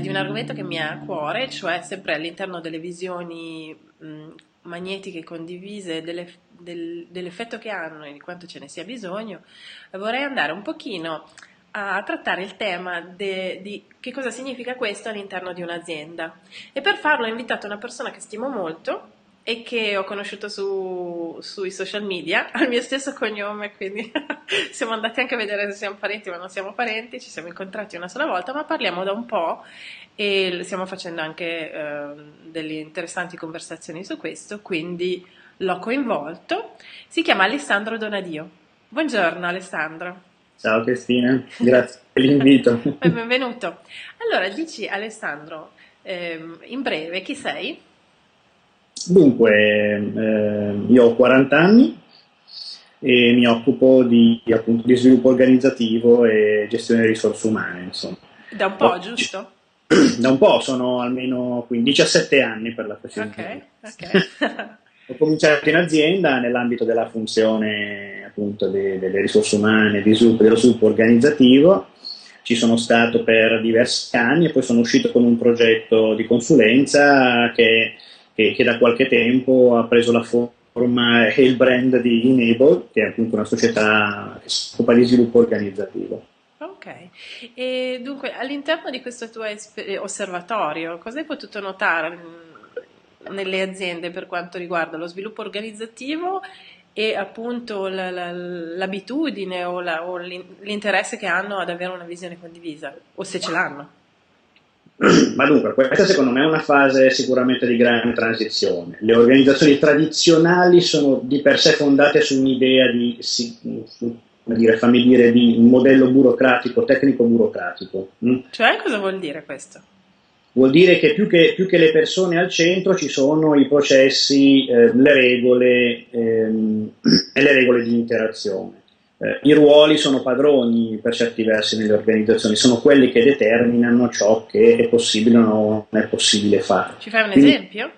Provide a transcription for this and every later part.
Di un argomento che mi è a cuore, cioè sempre all'interno delle visioni mh, magnetiche condivise, delle, del, dell'effetto che hanno e di quanto ce ne sia bisogno, vorrei andare un pochino a trattare il tema de, di che cosa significa questo all'interno di un'azienda. E per farlo ho invitato una persona che stimo molto, e che ho conosciuto su, sui social media, ha il mio stesso cognome, quindi siamo andati anche a vedere se siamo parenti, ma non siamo parenti, ci siamo incontrati una sola volta, ma parliamo da un po' e stiamo facendo anche eh, delle interessanti conversazioni su questo, quindi l'ho coinvolto. Si chiama Alessandro Donadio. Buongiorno Alessandro. Ciao Cristina, grazie per l'invito. Benvenuto. Allora, dici Alessandro, ehm, in breve, chi sei? Dunque, eh, io ho 40 anni e mi occupo di, appunto, di sviluppo organizzativo e gestione delle risorse umane. Insomma. Da un po', giusto? Da un po', sono almeno 15, 17 anni per la precisione. Ok, ok. ho cominciato in azienda nell'ambito della funzione appunto de, delle risorse umane, di sviluppo, dello sviluppo organizzativo. Ci sono stato per diversi anni e poi sono uscito con un progetto di consulenza che che, che da qualche tempo ha preso la forma e il brand di Enable, che è appunto una società che si occupa di sviluppo organizzativo. Ok, e dunque all'interno di questo tuo osservatorio cosa hai potuto notare nelle aziende per quanto riguarda lo sviluppo organizzativo e appunto la, la, l'abitudine o, la, o l'interesse che hanno ad avere una visione condivisa, o se ce l'hanno? Ma dunque, questa secondo me è una fase sicuramente di grande transizione. Le organizzazioni tradizionali sono di per sé fondate su un'idea di, come dire, fammi dire, di modello burocratico, tecnico-burocratico. Mm? Cioè, cosa vuol dire questo? Vuol dire che più che, più che le persone al centro ci sono i processi, eh, le regole ehm, e le regole di interazione eh, i ruoli sono padroni per certi versi nelle organizzazioni, sono quelli che determinano ciò che è possibile o non è possibile fare. Ci fai un Quindi, esempio?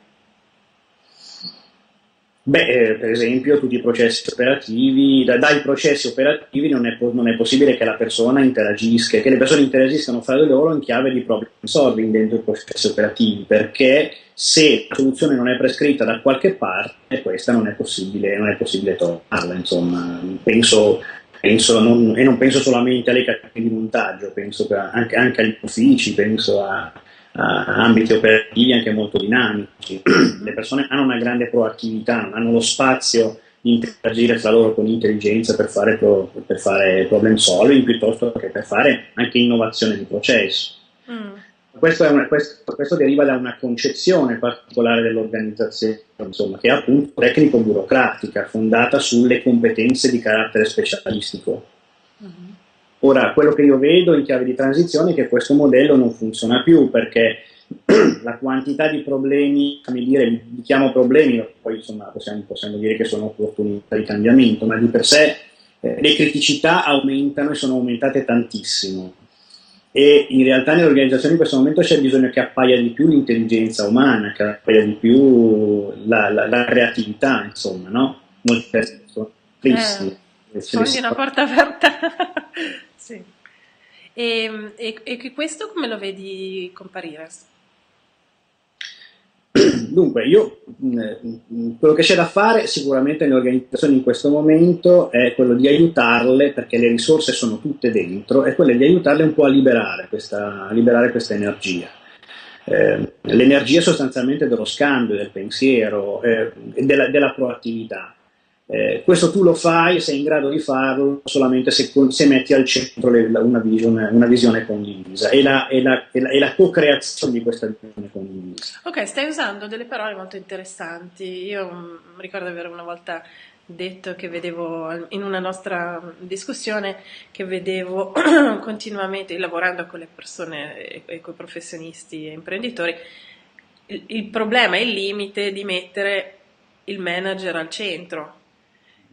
Beh, eh, per esempio, tutti i processi operativi, da, dai processi operativi non è, non è, possibile che la persona interagisca, che le persone interagiscano fra di loro in chiave di problem solving dentro i processi operativi, perché se la soluzione non è prescritta da qualche parte, questa non è possibile, non è possibile trovarla. Insomma, penso, penso non, e non penso solamente alle catene di montaggio, penso anche, anche agli uffici, penso a ambiti operativi anche molto dinamici. Le persone hanno una grande proattività, hanno lo spazio di interagire tra loro con intelligenza per fare, pro, per fare problem solving piuttosto che per fare anche innovazione di processo. Mm. Questo, una, questo, questo, deriva da una concezione particolare dell'organizzazione, insomma, che è appunto tecnico-burocratica, fondata sulle competenze di carattere specialistico. Ora, quello che io vedo in chiave di transizione è che questo modello non funziona più perché la quantità di problemi, come dire, li chiamo problemi, poi insomma possiamo, possiamo, dire che sono opportunità di cambiamento, ma di per sé eh, le criticità aumentano e sono aumentate tantissimo. E in realtà nelle organizzazioni in questo momento c'è bisogno che appaia di più l'intelligenza umana, che appaia di più la, la, la creatività, insomma, no? Molti sono tristi. Eh, una porta aperta. Sì. E, e, e, questo come lo vedi comparire? Dunque, io quello che c'è da fare sicuramente nelle organizzazioni in questo momento è quello di aiutarle, perché le risorse sono tutte dentro, è quello di aiutarle un po' a liberare questa, a liberare questa energia. Eh, l'energia sostanzialmente dello scambio, del pensiero, eh, della, della proattività. Eh, questo tu lo fai, sei in grado di farlo solamente se, se metti al centro le, una, visione, una, visione, condivisa e la, la, la, la, co-creazione di questa visione condivisa. Ok, stai usando delle parole molto interessanti. Io m, mm, ricordo di aver una volta detto che vedevo in una nostra discussione che vedevo continuamente lavorando con le persone e con i professionisti e imprenditori il, il problema e il limite di mettere il manager al centro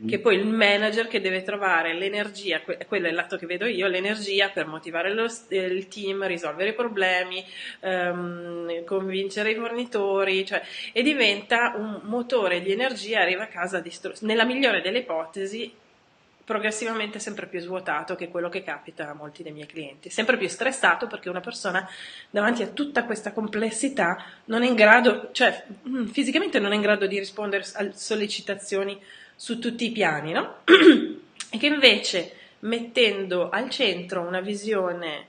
che poi il manager che deve trovare l'energia, quello è il lato che vedo io, l'energia per motivare lo, il team, risolvere i problemi, um, convincere i fornitori, cioè, e diventa un motore di energia, arriva a casa distru- nella migliore delle ipotesi progressivamente sempre più svuotato, che è quello che capita a molti dei miei clienti, sempre più stressato perché una persona davanti a tutta questa complessità non è in grado, cioè mm, fisicamente non è in grado di rispondere a sollecitazioni su tutti i piani, no? e che invece mettendo al centro una visione,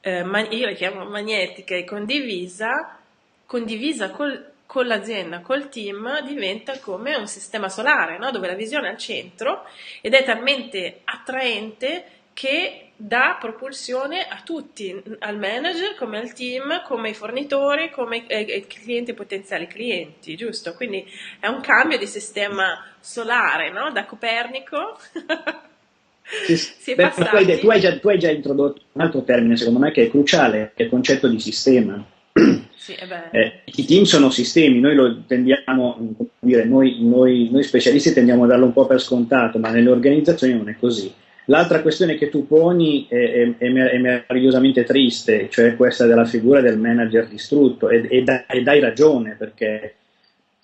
eh, io la chiamo magnetica e condivisa, condivisa col, con l'azienda, col team, diventa come un sistema solare, no? dove la visione è al centro ed è talmente attraente che dà propulsione a tutti, al manager come al team, come ai fornitori, come ai clienti potenziali clienti, giusto? Quindi è un cambio di sistema solare, no? Da Copernico. Sì, si è Beh, tu, hai, tu, hai già, tu hai già introdotto un altro termine, secondo me, che è cruciale, che è il concetto di sistema. Sì, eh, I team sono sistemi, noi lo tendiamo, dire, noi, noi, noi specialisti tendiamo a darlo un po' per scontato, ma nelle organizzazioni non è così L'altra questione che tu poni è, è, è, meravigliosamente triste, cioè questa della figura del manager distrutto, e, e, da, e dai ragione perché,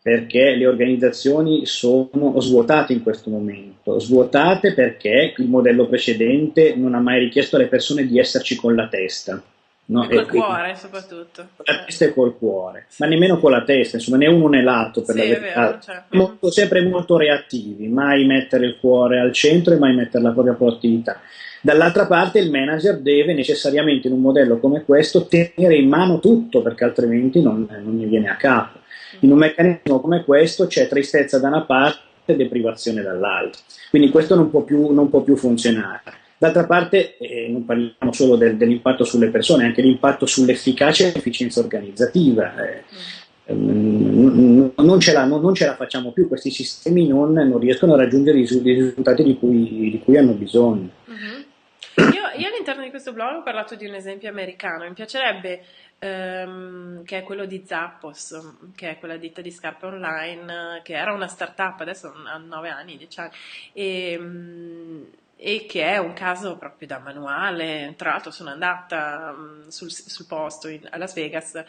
perché, le organizzazioni sono svuotate in questo momento, svuotate perché il modello precedente non ha mai richiesto alle persone di esserci con la testa. No? E col e, cuore soprattutto. Con la testa e col cuore, ma nemmeno con la testa, insomma né uno né l'altro per sì, la verità. Cioè. molto, sempre molto reattivi, mai mettere il cuore al centro e mai mettere la propria proattività. Dall'altra parte il manager deve necessariamente in un modello come questo tenere in mano tutto perché altrimenti non, non gli viene a capo. In un meccanismo come questo c'è tristezza da una parte e deprivazione dall'altra. Quindi questo non può più, non può più funzionare. D'altra parte eh, non parliamo solo del, dell'impatto sulle persone, anche l'impatto sull'efficacia e l'efficienza organizzativa. Eh, mm, non, ce la, non, non, ce la, facciamo più, questi sistemi non, non riescono a raggiungere i, i risultati di cui, di cui, hanno bisogno. Uh-huh. Io, io, all'interno di questo blog ho parlato di un esempio americano, mi piacerebbe ehm, che è quello di Zappos, che è quella ditta di scarpe online, che era una startup, adesso ha 9 anni, 10 anni, e, um, e che è un caso proprio da manuale. Tra l'altro sono andata um, sul, sul, posto in, a Las Vegas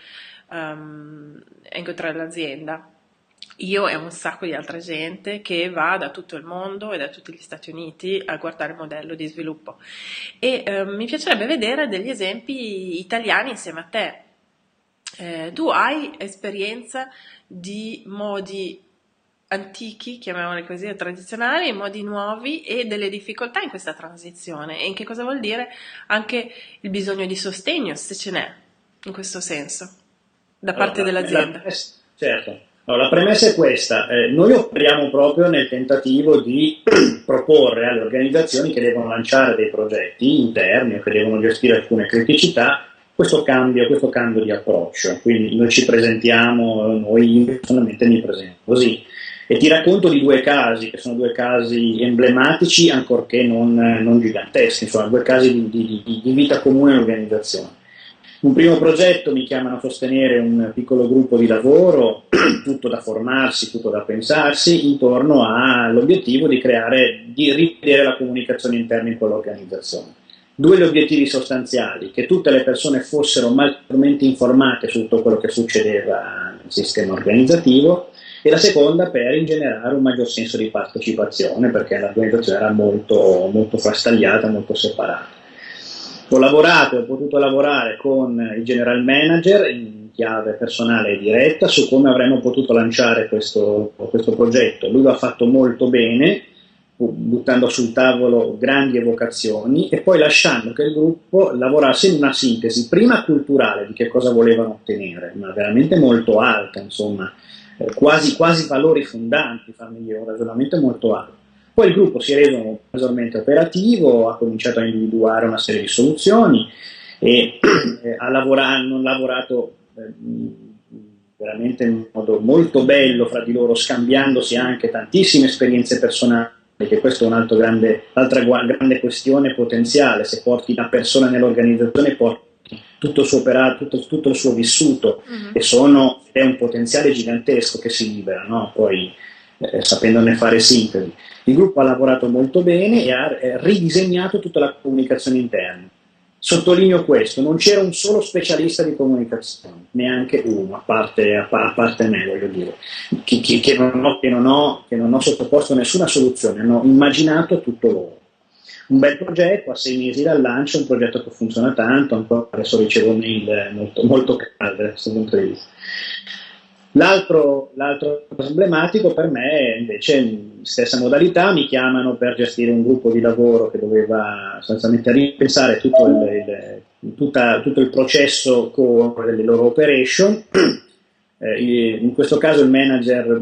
um, a incontrare l'azienda. Io e un sacco di altra gente che va da tutto il mondo e da tutti gli Stati Uniti a guardare il modello di sviluppo. E um, mi piacerebbe vedere degli esempi italiani insieme a te. Eh, tu hai esperienza di modi antichi, chiamiamoli così, tradizionali, modi nuovi e delle difficoltà in questa transizione e in che cosa vuol dire anche il bisogno di sostegno, se ce n'è, in questo senso, da parte allora, dell'azienda. La, certo. Allora, la premessa è questa, eh, noi operiamo proprio nel tentativo di proporre alle organizzazioni che devono lanciare dei progetti interni o che devono gestire alcune criticità questo cambio, questo cambio di approccio. Quindi noi ci presentiamo, noi personalmente mi presento così e ti racconto di due casi, che sono due casi emblematici, ancorché non, non giganteschi, insomma, due casi di, di, di vita comune e organizzazione. Un primo progetto mi chiamano a sostenere un piccolo gruppo di lavoro, tutto da formarsi, tutto da pensarsi, intorno all'obiettivo di creare, di rivedere la comunicazione interna in quell'organizzazione. Due gli obiettivi sostanziali, che tutte le persone fossero maggiormente informate su tutto quello che succedeva nel sistema organizzativo e la seconda per ingenerare un maggior senso di partecipazione perché l'organizzazione era molto, molto frastagliata, molto separata. Ho lavorato, ho potuto lavorare con il general manager in chiave personale e diretta su come avremmo potuto lanciare questo, questo progetto. Lui lo ha fatto molto bene, buttando sul tavolo grandi evocazioni e poi lasciando che il gruppo lavorasse in una sintesi, prima culturale di che cosa volevano ottenere, ma veramente molto alta, insomma, eh, quasi, quasi, valori fondanti, farmi un ragionamento molto alto. Poi il gruppo si è reso maggiormente operativo, ha cominciato a individuare una serie di soluzioni e eh, ha lavorato, hanno lavorato eh, veramente in modo molto bello fra di loro, scambiandosi anche tantissime esperienze personali, che questa è un'altra grande, grande questione potenziale, se porti una persona nell'organizzazione porti tutto il suo operato, tutto, tutto il suo vissuto uh-huh. e sono, è un potenziale gigantesco che si libera, no? poi eh, sapendone fare sintesi. Il gruppo ha lavorato molto bene e ha eh, ridisegnato tutta la comunicazione interna. Sottolineo questo, non c'era un solo specialista di comunicazione, neanche uno, a parte, a, a parte me, voglio dire, che, che, che, non ho, che, non ho, che non ho sottoposto nessuna soluzione, hanno immaginato tutto loro un bel progetto, a sei mesi dal lancio, un progetto che funziona tanto, ancora adesso ricevo mail molto, molto calde da questo punto di vista. L'altro, l'altro emblematico per me invece stessa modalità, mi chiamano per gestire un gruppo di lavoro che doveva sostanzialmente ripensare tutto il, il, tutta, tutto il processo core delle loro operation. Eh, in questo caso il manager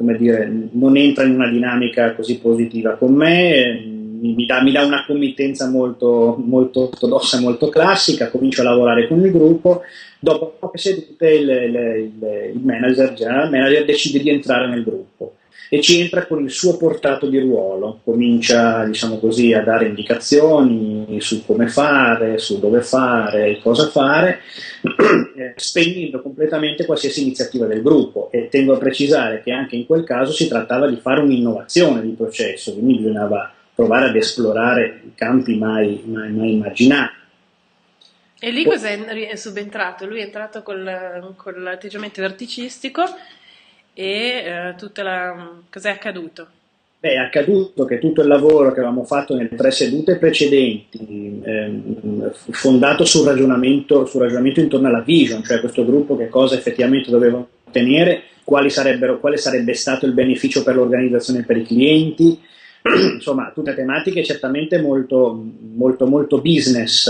come dire, non entra in una dinamica così positiva con me, mi, dà, mi, dà, una committenza molto, molto ortodossa, molto classica, comincio a lavorare con il gruppo, dopo poche sedute il, il, il, il manager, general manager decide di entrare nel gruppo e ci entra con il suo portato di ruolo, comincia diciamo così, a dare indicazioni su come fare, su dove fare, cosa fare, eh, spegnendo completamente qualsiasi iniziativa del gruppo e tengo a precisare che anche in quel caso si trattava di fare un'innovazione di processo, quindi bisognava provare ad esplorare campi mai, mai, mai immaginati. E lì cos'è è subentrato? Lui è entrato col, con l'atteggiamento verticistico e eh, tutta la... cos'è accaduto? Beh, è accaduto che tutto il lavoro che avevamo fatto nelle tre sedute precedenti, ehm, fondato sul ragionamento, sul ragionamento, intorno alla vision, cioè questo gruppo che cosa effettivamente doveva ottenere, quale sarebbe stato il beneficio per l'organizzazione e per i clienti, insomma, tutte tematiche certamente molto, molto, molto business,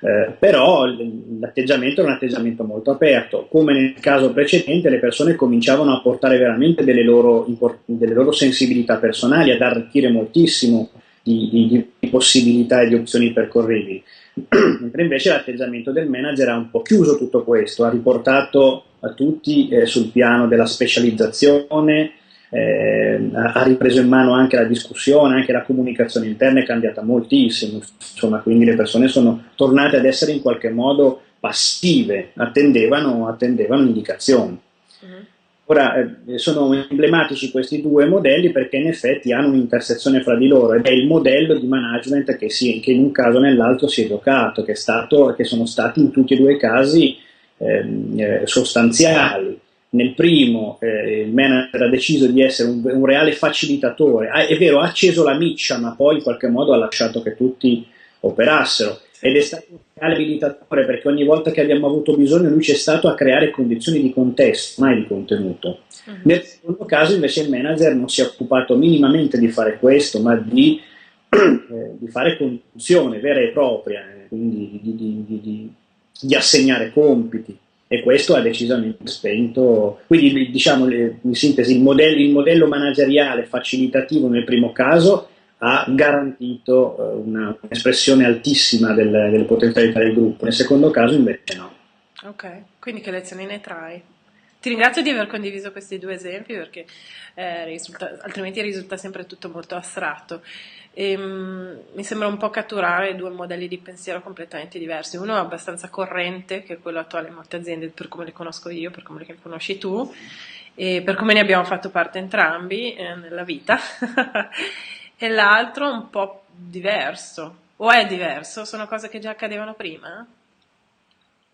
eh, però l'atteggiamento è un atteggiamento molto aperto. Come nel caso precedente, le persone cominciavano a portare veramente delle loro, delle loro sensibilità personali, ad arricchire moltissimo di, di, di possibilità e di opzioni percorribili. Mentre invece l'atteggiamento del manager ha un po' chiuso tutto questo, ha riportato a tutti eh, sul piano della specializzazione, eh, ha ripreso in mano anche la discussione, anche la comunicazione interna è cambiata moltissimo, insomma, quindi le persone sono tornate ad essere in qualche modo passive, attendevano, attendevano indicazioni. Mm-hmm. Ora, eh, sono emblematici questi due modelli perché in effetti hanno un'intersezione fra di loro ed è il modello di management che, si, che in un caso o nell'altro si è giocato, che, è stato, che sono stati in tutti e due i casi ehm, eh, sostanziali. Nel primo eh, il manager ha deciso di essere un, un reale facilitatore, ha, è vero, ha acceso la miccia, ma poi in qualche modo ha lasciato che tutti operassero ed è stato un reale abilitatore perché ogni volta che abbiamo avuto bisogno lui c'è stato a creare condizioni di contesto, mai di contenuto. Uh-huh. Nel secondo caso invece il manager non si è occupato minimamente di fare questo, ma di, eh, di fare conduzione vera e propria, eh, quindi di, di, di assegnare compiti e questo ha decisamente spento. Quindi, diciamo in sintesi, il modello, il modello manageriale facilitativo nel primo caso ha garantito una, un'espressione altissima del, delle potenzialità del gruppo, nel secondo caso invece no. Ok, quindi che lezioni ne trai? Ti ringrazio di aver condiviso questi due esempi perché eh, risulta, altrimenti risulta sempre tutto molto astratto. E, um, mi sembra un po' catturare due modelli di pensiero completamente diversi. Uno è abbastanza corrente, che è quello attuale in molte aziende, per come le conosco io, per come le conosci tu, e per come ne abbiamo fatto parte entrambi eh, nella vita, e l'altro un po' diverso. O è diverso? Sono cose che già accadevano prima?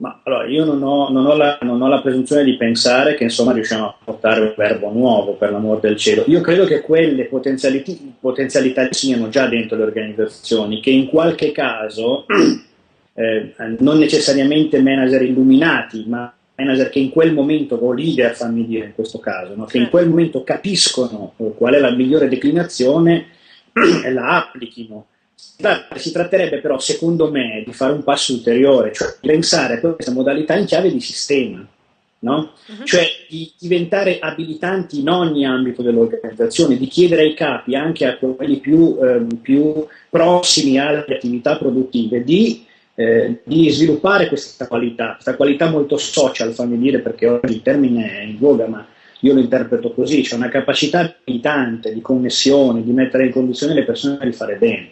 Ma allora, io non ho, non, ho la, non ho, la, presunzione di pensare che insomma riusciamo a portare un verbo nuovo per l'amor del cielo. Io credo che quelle potenzialità siano già dentro le organizzazioni, che in qualche caso eh, non necessariamente manager illuminati, ma manager che in quel momento, o leader fammi dire in questo caso, no? che in quel momento capiscono eh, qual è la migliore declinazione e la applichino si tratterebbe però, secondo me, di fare un passo ulteriore, cioè pensare a questa modalità in chiave di sistema, no? uh-huh. cioè di diventare abilitanti in ogni ambito dell'organizzazione, di chiedere ai capi, anche a quelli più, eh, più prossimi alle attività produttive, di eh, di sviluppare questa qualità, questa qualità molto social, fammi dire, perché oggi il termine è in voga, ma io lo interpreto così, c'è una capacità militante, di connessione, di mettere in condizione le persone di fare bene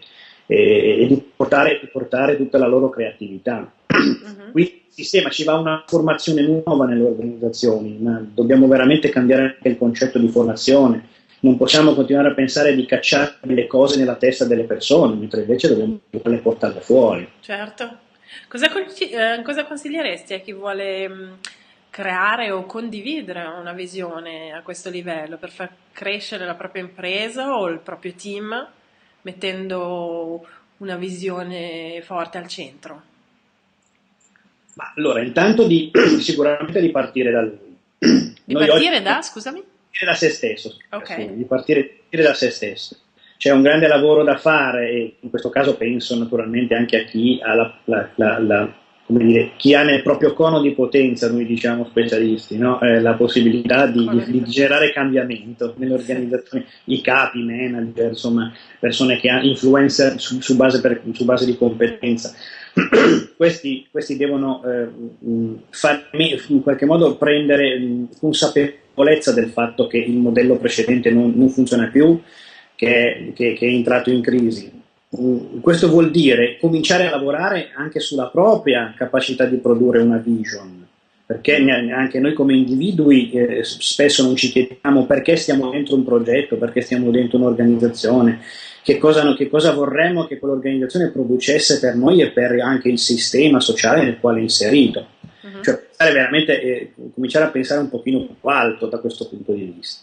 e, e di, portare, di, portare, tutta la loro creatività. Uh-huh. Qui il sistema ci va una formazione nuova nelle organizzazioni, ma dobbiamo veramente cambiare anche il concetto di formazione. Non possiamo continuare a pensare di cacciare le cose nella testa delle persone, mentre invece dobbiamo portarle fuori. Certo. Cosa, eh, cosa consiglieresti a chi vuole mm, creare o condividere una visione a questo livello per far crescere la propria impresa o il proprio team mettendo una visione forte al centro? Ma allora, intanto di, sicuramente di partire da lui. Di Noi partire oggi, da, scusami? Da se stesso. Okay. Sì, di partire, partire da se stesso. C'è un grande lavoro da fare e in questo caso penso naturalmente anche a chi ha la, la, la, la come dire, chi ha nel proprio cono di potenza, noi diciamo specialisti, no? eh, la possibilità di, di, di, generare cambiamento nelle organizzazioni, i capi, i manager, insomma, persone che hanno influencer su, su, base, per, su base, di competenza. questi, questi, devono eh, farmi, in qualche modo prendere consapevolezza del fatto che il modello precedente non, non funziona più, che che, che è entrato in crisi Mm, questo vuol dire cominciare a lavorare anche sulla propria capacità di produrre una vision, perché anche noi come individui eh, spesso non ci chiediamo perché stiamo dentro un progetto, perché stiamo dentro un'organizzazione, che cosa, che cosa vorremmo che quell'organizzazione producesse per noi e per anche il sistema sociale nel quale è inserito. Uh-huh. Cioè, veramente, eh, cominciare a pensare un pochino più alto da questo punto di vista.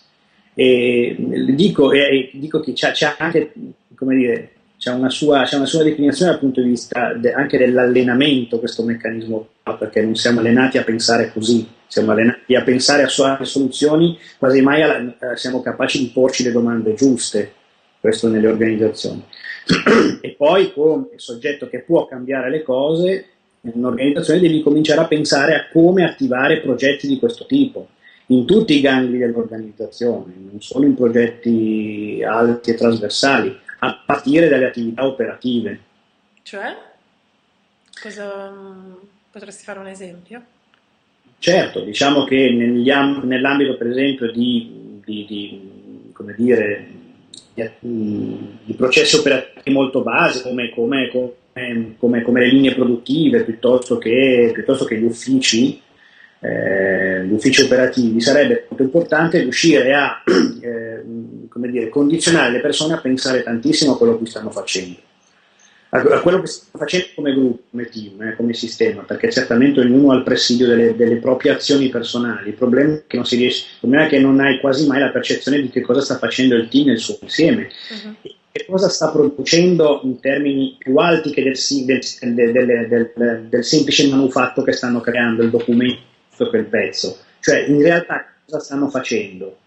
E dico, eh, dico che c'è anche, come dire, c'è una, sua, c'è una sua definizione dal punto di vista de, anche dell'allenamento questo meccanismo perché non siamo allenati a pensare così, siamo allenati a pensare a soluzioni, quasi mai alla, eh, siamo capaci di porci le domande giuste, questo nelle organizzazioni. e poi come soggetto che può cambiare le cose, in un'organizzazione devi cominciare a pensare a come attivare progetti di questo tipo in tutti i gangli dell'organizzazione, non solo in progetti alti e trasversali a partire dalle attività operative. Cioè? Cosa, potresti fare un esempio? Certo, diciamo che nell'ambito per esempio di, di, di, dire, di processi operativi molto base come, come, come, come, le linee produttive piuttosto che, piuttosto che gli uffici, eh, gli uffici operativi, sarebbe molto importante riuscire a eh, dire, condizionare le persone a pensare tantissimo a quello che stanno facendo, a, a quello che stanno facendo come gruppo, come team, eh, come sistema, perché certamente ognuno ha il presidio delle, delle, proprie azioni personali. Il problema, è che non si riesce, il problema è che non hai quasi mai la percezione di che cosa sta facendo il team nel suo insieme. Uh-huh che cosa sta producendo in termini più alti che del, del, del, del, semplice manufatto che stanno creando, il documento, quel pezzo. Cioè, in realtà cosa stanno facendo?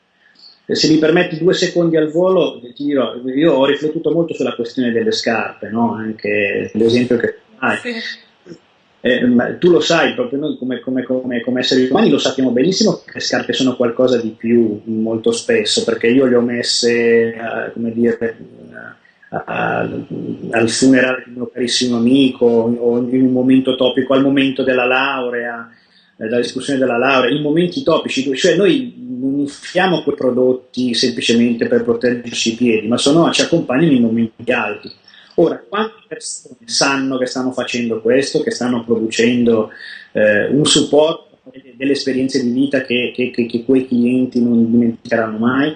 se mi permetti due secondi al volo, ti dirò, io ho riflettuto molto sulla questione delle scarpe, no? anche l'esempio che hai. Sì. Eh, tu lo sai, proprio noi come, come, come, come, esseri umani lo sappiamo benissimo che le scarpe sono qualcosa di più molto spesso, perché io le ho messe, uh, come dire, uh, uh, al funerale di un mio carissimo amico, o in un momento topico, al momento della laurea, eh, dalla discussione della laurea, in momenti topici, cioè noi non infiamo quei prodotti semplicemente per proteggerci i piedi, ma sono, ci accompagnano in momenti alti. Ora, quante persone sanno che stanno facendo questo, che stanno producendo eh, un supporto delle esperienze di vita che, che, che, che, quei clienti non dimenticheranno mai?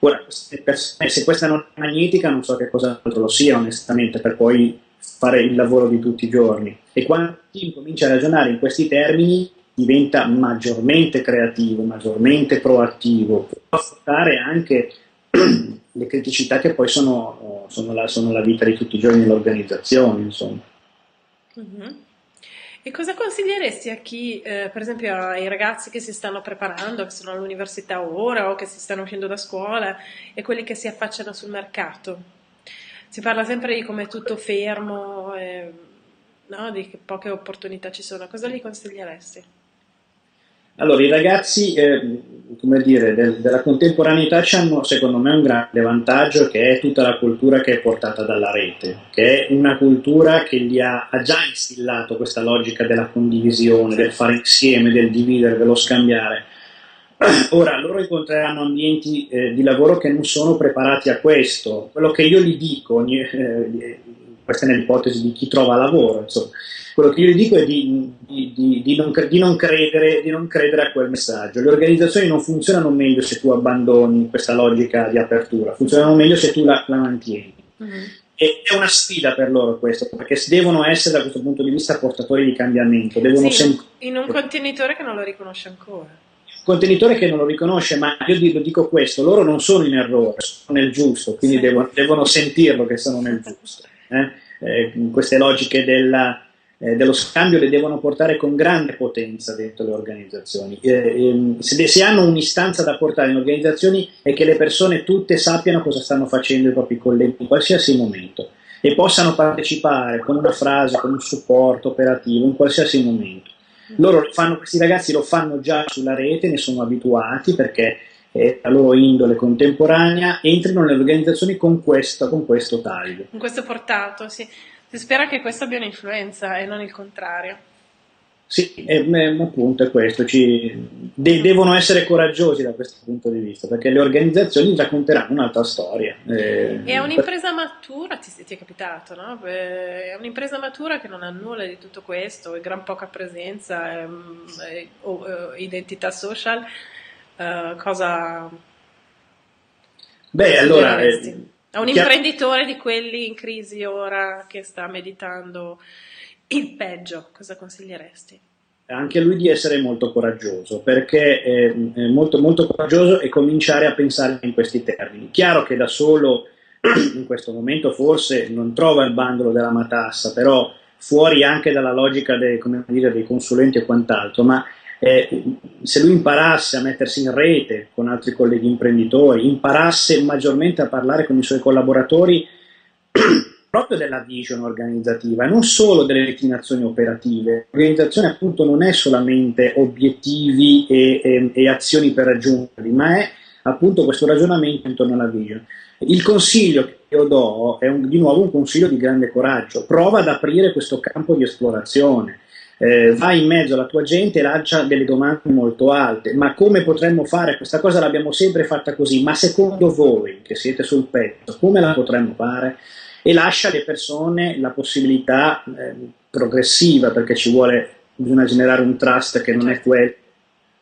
Ora, persone, se questa non è magnetica, non so che cosa altro lo sia, onestamente, per poi fare il lavoro di tutti i giorni. E quando chi comincia a ragionare in questi termini, diventa maggiormente creativo, maggiormente proattivo, può affrontare anche le criticità che poi sono, sono, la, sono, la, vita di tutti i giorni dell'organizzazione. Insomma. Mm-hmm. E cosa consiglieresti a chi, eh, per esempio ai ragazzi che si stanno preparando, che sono all'università ora o che si stanno uscendo da scuola e quelli che si affacciano sul mercato? Si parla sempre di come è tutto fermo, eh, no? di che poche opportunità ci sono. Cosa gli consiglieresti? Allora, i ragazzi, eh, come dire, del, della contemporaneità hanno secondo me un grande vantaggio che è tutta la cultura che è portata dalla rete, che è una cultura che gli ha, ha già instillato questa logica della condivisione, del fare insieme, del dividere, dello scambiare. Ora loro incontreranno ambienti eh, di lavoro che non sono preparati a questo. Quello che io gli dico, eh, questa è nell'ipotesi di chi trova lavoro, insomma, quello che io gli dico è di, di, di, di non, non credere, non, credere, a quel messaggio. Le organizzazioni non funzionano meglio se tu abbandoni questa logica di apertura, funzionano meglio se tu la, la mantieni. Mm-hmm. E è una sfida per loro questo, perché devono essere da questo punto di vista portatori di cambiamento. Devono sì, sem- in un contenitore che non lo riconosce ancora contenitore che non lo riconosce, ma io dico, dico, questo, loro non sono in errore, sono nel giusto, quindi sì. devono, devono, sentirlo che sono nel giusto. Eh? Eh, queste logiche della, eh, dello scambio le devono portare con grande potenza dentro le organizzazioni. Eh, ehm, se, se, hanno un'istanza da portare in organizzazioni è che le persone tutte sappiano cosa stanno facendo i propri colleghi in qualsiasi momento e possano partecipare con una frase, con un supporto operativo in qualsiasi momento. Loro fanno, questi ragazzi lo fanno già sulla rete, ne sono abituati perché è la loro indole contemporanea, entrino nelle organizzazioni con questo, con questo taglio. Con questo portato, sì. Si spera che questo abbia un'influenza e non il contrario. Sì, è, è, appunto è questo, Ci, de, devono essere coraggiosi da questo punto di vista, perché le organizzazioni racconteranno un'altra storia. Eh, è un'impresa matura, ti, ti, è capitato, no? È un'impresa matura che non ha nulla di tutto questo, è gran poca presenza, è, è, è, identità social, uh, cosa... Beh, allora... A un imprenditore di quelli in crisi ora che sta meditando il peggio, cosa consiglieresti? Anche lui di essere molto coraggioso, perché è, è molto, molto coraggioso e cominciare a pensare in questi termini. Chiaro che da solo in questo momento forse non trova il bandolo della matassa, però fuori anche dalla logica dei, dire, dei consulenti e quant'altro, ma eh, se lui imparasse a mettersi in rete con altri colleghi imprenditori, imparasse maggiormente a parlare con i suoi collaboratori proprio della vision organizzativa non solo delle declinazioni operative. L'organizzazione appunto non è solamente obiettivi e, e, e azioni per raggiungerli, ma è appunto questo ragionamento intorno alla vision. Il consiglio che io do è un, di nuovo un consiglio di grande coraggio, prova ad aprire questo campo di esplorazione eh, vai in mezzo alla tua gente e lancia delle domande molto alte. Ma come potremmo fare? Questa cosa l'abbiamo sempre fatta così, ma secondo voi che siete sul pezzo, come la potremmo fare? E lascia alle persone la possibilità eh, progressiva, perché ci vuole, bisogna generare un trust che non è quello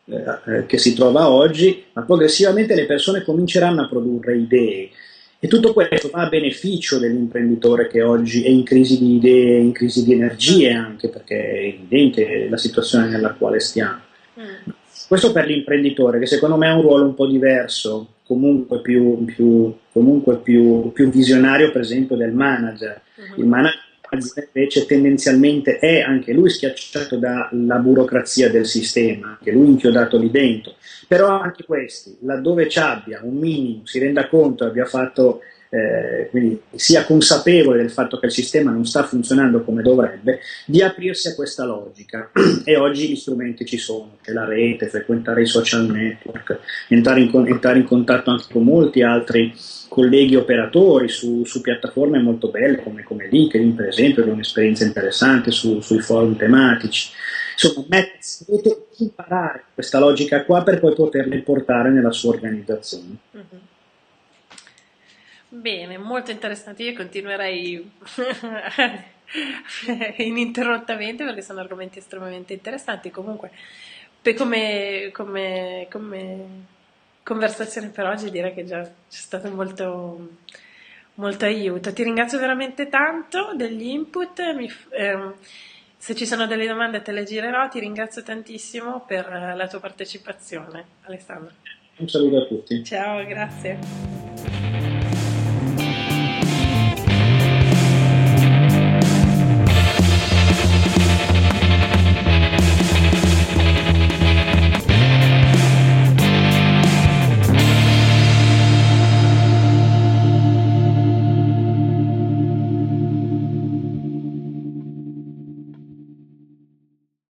eh, eh, che si trova oggi, ma progressivamente le persone cominceranno a produrre idee e tutto questo va a beneficio dell'imprenditore che oggi è in crisi di idee, in crisi di energie anche, perché è evidente la situazione nella quale stiamo. Mm. Questo per l'imprenditore, che secondo me ha un ruolo un po' diverso, comunque più, più, comunque più, più visionario, per esempio, del manager. Mm-hmm. Il manager invece tendenzialmente è anche lui schiacciato dalla burocrazia del sistema, che lui inchiodato lì dentro. Però anche questi, laddove ci abbia un minimo, si renda conto, abbia fatto, eh, quindi sia consapevole del fatto che il sistema non sta funzionando come dovrebbe, di aprirsi a questa logica. e oggi gli strumenti ci sono, c'è la rete, frequentare i social network, entrare in, entrare in contatto anche con molti altri colleghi operatori su, su piattaforme molto belle come, come, LinkedIn per esempio, che è un'esperienza interessante su, sui forum tematici. Insomma, dovete imparare questa logica qua per poi poterla portare nella sua organizzazione. Mm-hmm. Bene, molto interessante. Io continuerei ininterrottamente perché sono argomenti estremamente interessanti. Comunque, come, come, come conversazione per oggi direi che già c'è stato molto, molto aiuto. Ti ringrazio veramente tanto degli input. Mi, eh, se ci sono delle domande te le girerò. Ti ringrazio tantissimo per la tua partecipazione, Alessandro. Un saluto a tutti. Ciao, grazie.